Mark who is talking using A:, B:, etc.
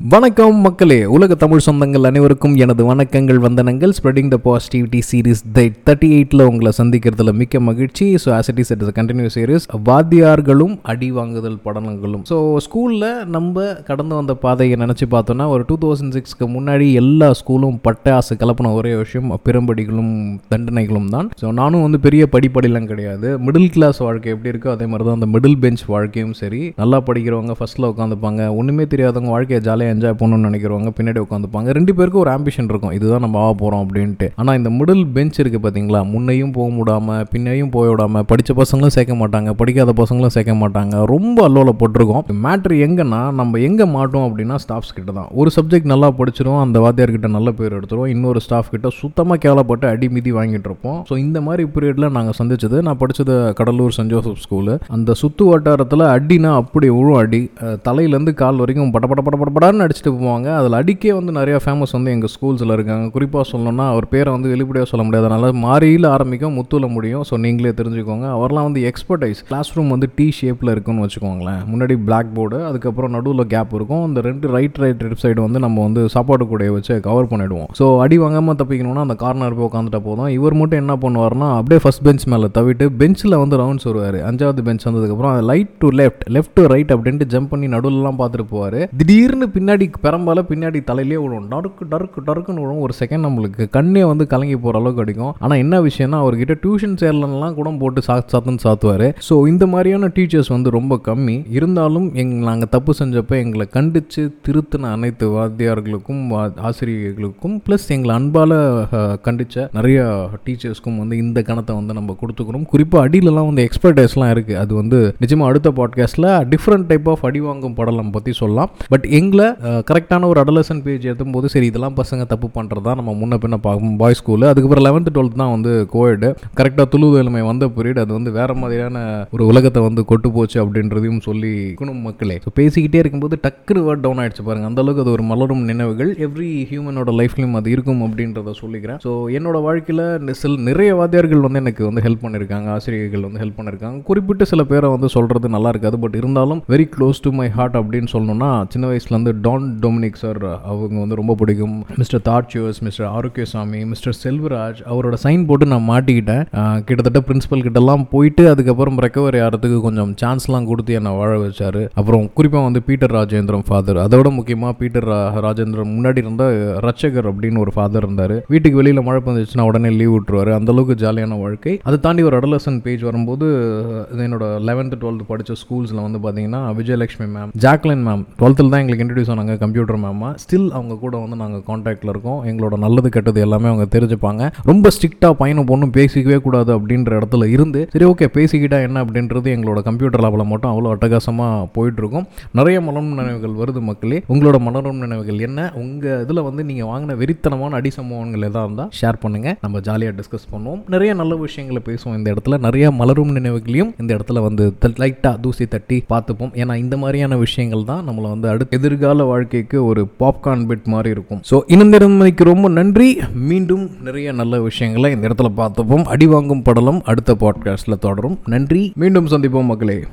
A: வணக்கம் மக்களே உலக தமிழ் சொந்தங்கள் அனைவருக்கும் எனது வணக்கங்கள் வந்தனங்கள். ஸ்ப்ரெடிங் த பாசிட்டிவிட்டி சீரிஸ் தை தேர்ட்டி எயிட்டில் உங்களை சந்திக்கிறதுல மிக்க மகிழ்ச்சி. So as it is it is continue series வாத்தியார்களும் அடி வாங்குதல் படனங்களும் ஸோ ஸ்கூலில் நம்ம கடந்து வந்த பாதையை நினச்சி பார்த்தோன்னா ஒரு டூ தௌசண்ட் சிக்ஸ்க்கு முன்னாடி எல்லா ஸ்கூலும் பட்டாசு கலப்பின ஒரே விஷயம் பிறம்படிகளும் தண்டனைகளும் தான். ஸோ நானும் வந்து பெரிய படிப்படிலாம் கிடையாது. மிடில் கிளாஸ் வாழ்க்கை எப்படி இருக்கோ அதே மாதிரி தான் அந்த மிடில் பெஞ்ச் வாழ்க்கையும் சரி. நல்லா படிக்கிறவங்க ஃபர்ஸ்ட்டில் உட்காந்துப்பாங்க. ஒன்றுமே தெரியாதவங்க வாழ்க்கையை ஜாலியாக என்ஜாய் பண்ணணும்னு நினைக்கிறவங்க பின்னாடி உட்காந்துப்பாங்க. ரெண்டு பேருக்கும் ஒரு ஆம்பிஷன் இருக்கும். இதுதான் நம்ம ஆக போகிறோம் அப்படின்ட்டு. ஆனால் இந்த மிடில் பெஞ்ச் இருக்குது பார்த்தீங்களா முன்னையும் போக விடாமல் பின்னையும் போய் விடாமல் படித்த பசங்களும் சேர்க்க மாட்டாங்க படிக்காத பசங்களும் சேர்க்க மாட்டாங்க. ரொம்ப அல்லோல போட்டிருக்கோம். மேட்ரு எங்கன்னா நம்ம எங்கே மாட்டோம் அப்படின்னா ஸ்டாஃப்ஸ் கிட்ட தான். ஒரு சப்ஜெக்ட் நல்லா படிச்சிடும் அந்த வாத்தியார்கிட்ட நல்ல பேர் எடுத்துரும் இன்னொரு ஸ்டாஃப் கிட்ட சுத்தமாக கேவலப்பட்டு அடி மீதி வாங்கிட்டு இருப்போம். ஸோ இந்த மாதிரி பீரியடில் நாங்கள் சந்திச்சது நான் படித்தது கடலூர் சென்ட் ஜோசப் ஸ்கூலு. அந்த சுத்து வட்டாரத்தில் அடினா அப்படி உழும் அடி. தலையிலேருந்து கால் வரைக்கும் பட பட பட பட படன்னு அடிச்சுட்டு போவாங்க. அதில் அடிக்கே வந்து நிறைய ஃபேமஸ் வந்து எங்கள் ஸ்கூல்ஸில் இருக்காங்க. குறிப்பாக சொல்லணும்னா அவர் பேரை வந்து வெளிப்படையாக சொல்ல முடியாது. அதனால் மாரியில் ஆரம்பிக்கும் முத்துல முடியும். ஸோ நீங்களே தெரிஞ்சுக்கோங்க. அவர்லாம் வந்து எக்ஸ்பர்டைஸ் கிளாஸ் ரூம் வந்து டி ஷேப்பில் இருக்குன்னு வச்சுக்கோங்களேன். முன்னாடி பிளாக் போர்டு அதுக்கப்புறம் நடுவில் கேப் இருக்கும். அந்த ரெண்டு ரைட் ரைட் லெஃப்ட் சைடு வந்து நம்ம வந்து சாப்பாடு கூடையை வச்சு கவர் பண்ணிவிடுவோம் ஸோ அடி வாங்காமல் தப்பிக்கணும்னா அந்த கார்னர் போய் உட்காந்துட்டா போதும். இவர் மட்டும் என்ன பண்ணுவார்னா அப்படியே ஃபஸ்ட் பெஞ்ச் மேலே தவிட்டு பெஞ்சில் வந்து ரவுண்ட்ஸ் வருவார். அஞ்சாவது பெஞ்ச் வந்ததுக்கப்புறம் light to left left to right அப்படின்ட்டு ஜம்ப் பண்ணி நடுவுலலாம் பார்த்துட்டு போவார். திடீர்னு பின்னாடி பின்னாடி பெரம்பால பின்னாடி தலையிலே விழும் டருக்கு டருக்கு டருக்குன்னு விழும் ஒரு செகண்ட் நம்மளுக்கு. கண்ணே வந்து கலங்கி போகிற அளவுக்கு அடிக்கும். ஆனால் என்ன விஷயம்னா அவர்கிட்ட டியூஷன் சேர்லலாம் கூட போட்டு சா சாத்துன்னு சாத்துவார். ஸோ இந்த மாதிரியான டீச்சர்ஸ் வந்து ரொம்ப கம்மி. இருந்தாலும் எங் நாங்கள் தப்பு செஞ்சப்போ எங்களை கண்டித்து திருத்தின அனைத்து வாத்தியார்களுக்கும் வா- ஆசிரியர்களுக்கும் ப்ளஸ் எங்களை அன்பால் கண்டித்த நிறைய டீச்சர்ஸ்க்கும் வந்து இந்த கணத்தை வந்து நம்ம கொடுத்துக்கிறோம். குறிப்பாக அடியிலலாம் வந்து எக்ஸ்பர்டைஸ்லாம் இருக்குது அது வந்து நிஜமாக அடுத்த பாட்காஸ்ட்டில் டிஃப்ரெண்ட் டைப் ஆஃப் அடி வாங்கும் படலம் பற்றி சொல்லலாம். பட் எங்களை கரெக்டான ஒரு அடலசன் பேஜ் எடுத்தும் போது சரி இதெல்லாம் பசங்க தப்பு பண்ணுறதா நம்ம முன்ன பின்ன பார்க்கும் பாய்ஸ் ஸ்கூலு அதுக்கப்புறம் லெவன்த்து டுவெல்த் தான் வந்து கோயடு கரெக்டாக துளு வேலுமை வந்த பீரியட் அது வந்து வேற மாதிரியான ஒரு உலகத்தை வந்து கொட்டு போச்சு அப்படின்றதையும் சொல்லி குணம் மக்களே. ஸோ பேசிக்கிட்டே இருக்கும்போது டக்குனு வேர்ட் டவுன் ஆயிடுச்சு பாருங்க. அந்த அளவுக்கு அது ஒரு மலரும் நினைவுகள். எவ்ரி ஹியூமனோட லைஃப்லையும் அது இருக்கும் அப்படின்றத சொல்லிக்கிறேன். ஸோ என்னோட வாழ்க்கையில் சில நிறைய வாத்தியார்கள் வந்து எனக்கு வந்து ஹெல்ப் பண்ணியிருக்காங்க ஆசிரியர்கள் வந்து ஹெல்ப் பண்ணியிருக்காங்க குறிப்பிட்ட சில பேரை வந்து சொல்கிறது நல்லா இருக்காது. பட் இருந்தாலும் very close to my heart அப்படின்னு சொல்லணும்னா சின்ன வயசுலேருந்து டான் டொமினிக் சார் அவங்க வந்து ரொம்ப பிடிக்கும். மிஸ்டர் தாட்சியர்ஸ் மிஸ்டர் ஆரோக்கியசாமி மிஸ்டர் செல்வராஜ் அவரோட சைன் போட்டு நான் மாட்டிக்கிட்டேன். கிட்டத்தட்ட பிரின்சிபல் கிட்டலாம் போயிட்டு அதுக்கப்புறம் ரெக்கவரி ஆகிறதுக்கு கொஞ்சம் சான்ஸ்லாம் கொடுத்து என்னை வாழ வச்சார். அப்புறம் குறிப்பாக வந்து பீட்டர் ராஜேந்திரம் ஃபாதர் அதோட முக்கியமாக பீட்டர் ரா- ராஜேந்திரம் முன்னாடி இருந்த ரட்சகர் அப்படின்னு ஒரு ஃபாதர் இருந்தார். வீட்டுக்கு வெளியில் மழை பெஞ்சிச்சுன்னா உடனே லீவ் விட்டுருவார். அந்தளவுக்கு ஜாலியான வாழ்க்கை. அதை தாண்டி ஒரு அடலசன் பேஜ் வரும்போது என்னோட லெவன்த்து டுவெல்த் படித்த ஸ்கூல்ஸில் வந்து பார்த்தீங்கன்னா விஜயலட்சுமி மேம் ஜாக்லின் மேம் டுவெல்த்தில் தான் எங்களுக்கு இன்ட்ரடியூஸ் ஆனாங்க கம்ப்யூட்டர் மேம்மா ஸ்டில் அவங்க கூட வந்து நாங்கள் காண்டாக்டில் இருக்கோம். எங்களோட நல்லது கெட்டது எல்லாமே அவங்க தெரிஞ்சுப்பாங்க. ரொம்ப ஸ்ட்ரிக்டாக பையனும் பொண்ணும் பேசிக்கவே கூடாது அப்படின்ற இடத்துல இருந்து சரி ஓகே பேசிக்கிட்டா என்ன அப்படின்றது எங்களோட கம்ப்யூட்டர் லேபில் மட்டும் அவ்வளோ அட்டகாசமாக போயிட்டுருக்கும். நிறைய மலரும் நினைவுகள் வருது மக்களே. உங்களோட மலரும் நினைவுகள் என்ன? உங்கள் இதில் வந்து நீங்கள் வாங்கின வெறித்தனமான அடி சம்பவங்கள் எதாக இருந்தால் ஷேர் பண்ணுங்கள் நம்ம ஜாலியாக டிஸ்கஸ் பண்ணுவோம். நிறைய நல்ல விஷயங்களை பேசுவோம் இந்த இடத்துல. நிறைய மலரும் நினைவுகளையும் இந்த இடத்துல வந்து லைட்டாக தூசி தட்டி பார்த்துப்போம். ஏன்னா இந்த மாதிரியான விஷயங்கள் தான் நம்மளை வந்து அடுத்த எதிர்கால வாழ்க்கைக்கு ஒரு பாப்கார்ன் பிட் மாதிரி இருக்கும். ஸோ இனந்திரமைக்கு ரொம்ப நன்றி. மீண்டும் நிறைய நல்ல விஷயங்களை இந்த இடத்துல பார்த்துப்போம். அடி வாங்கும் படலம் அடுத்த பாட்காஸ்ட்டில் தொடரும். நன்றி. மீண்டும் சந்திப்போம் மக்களே.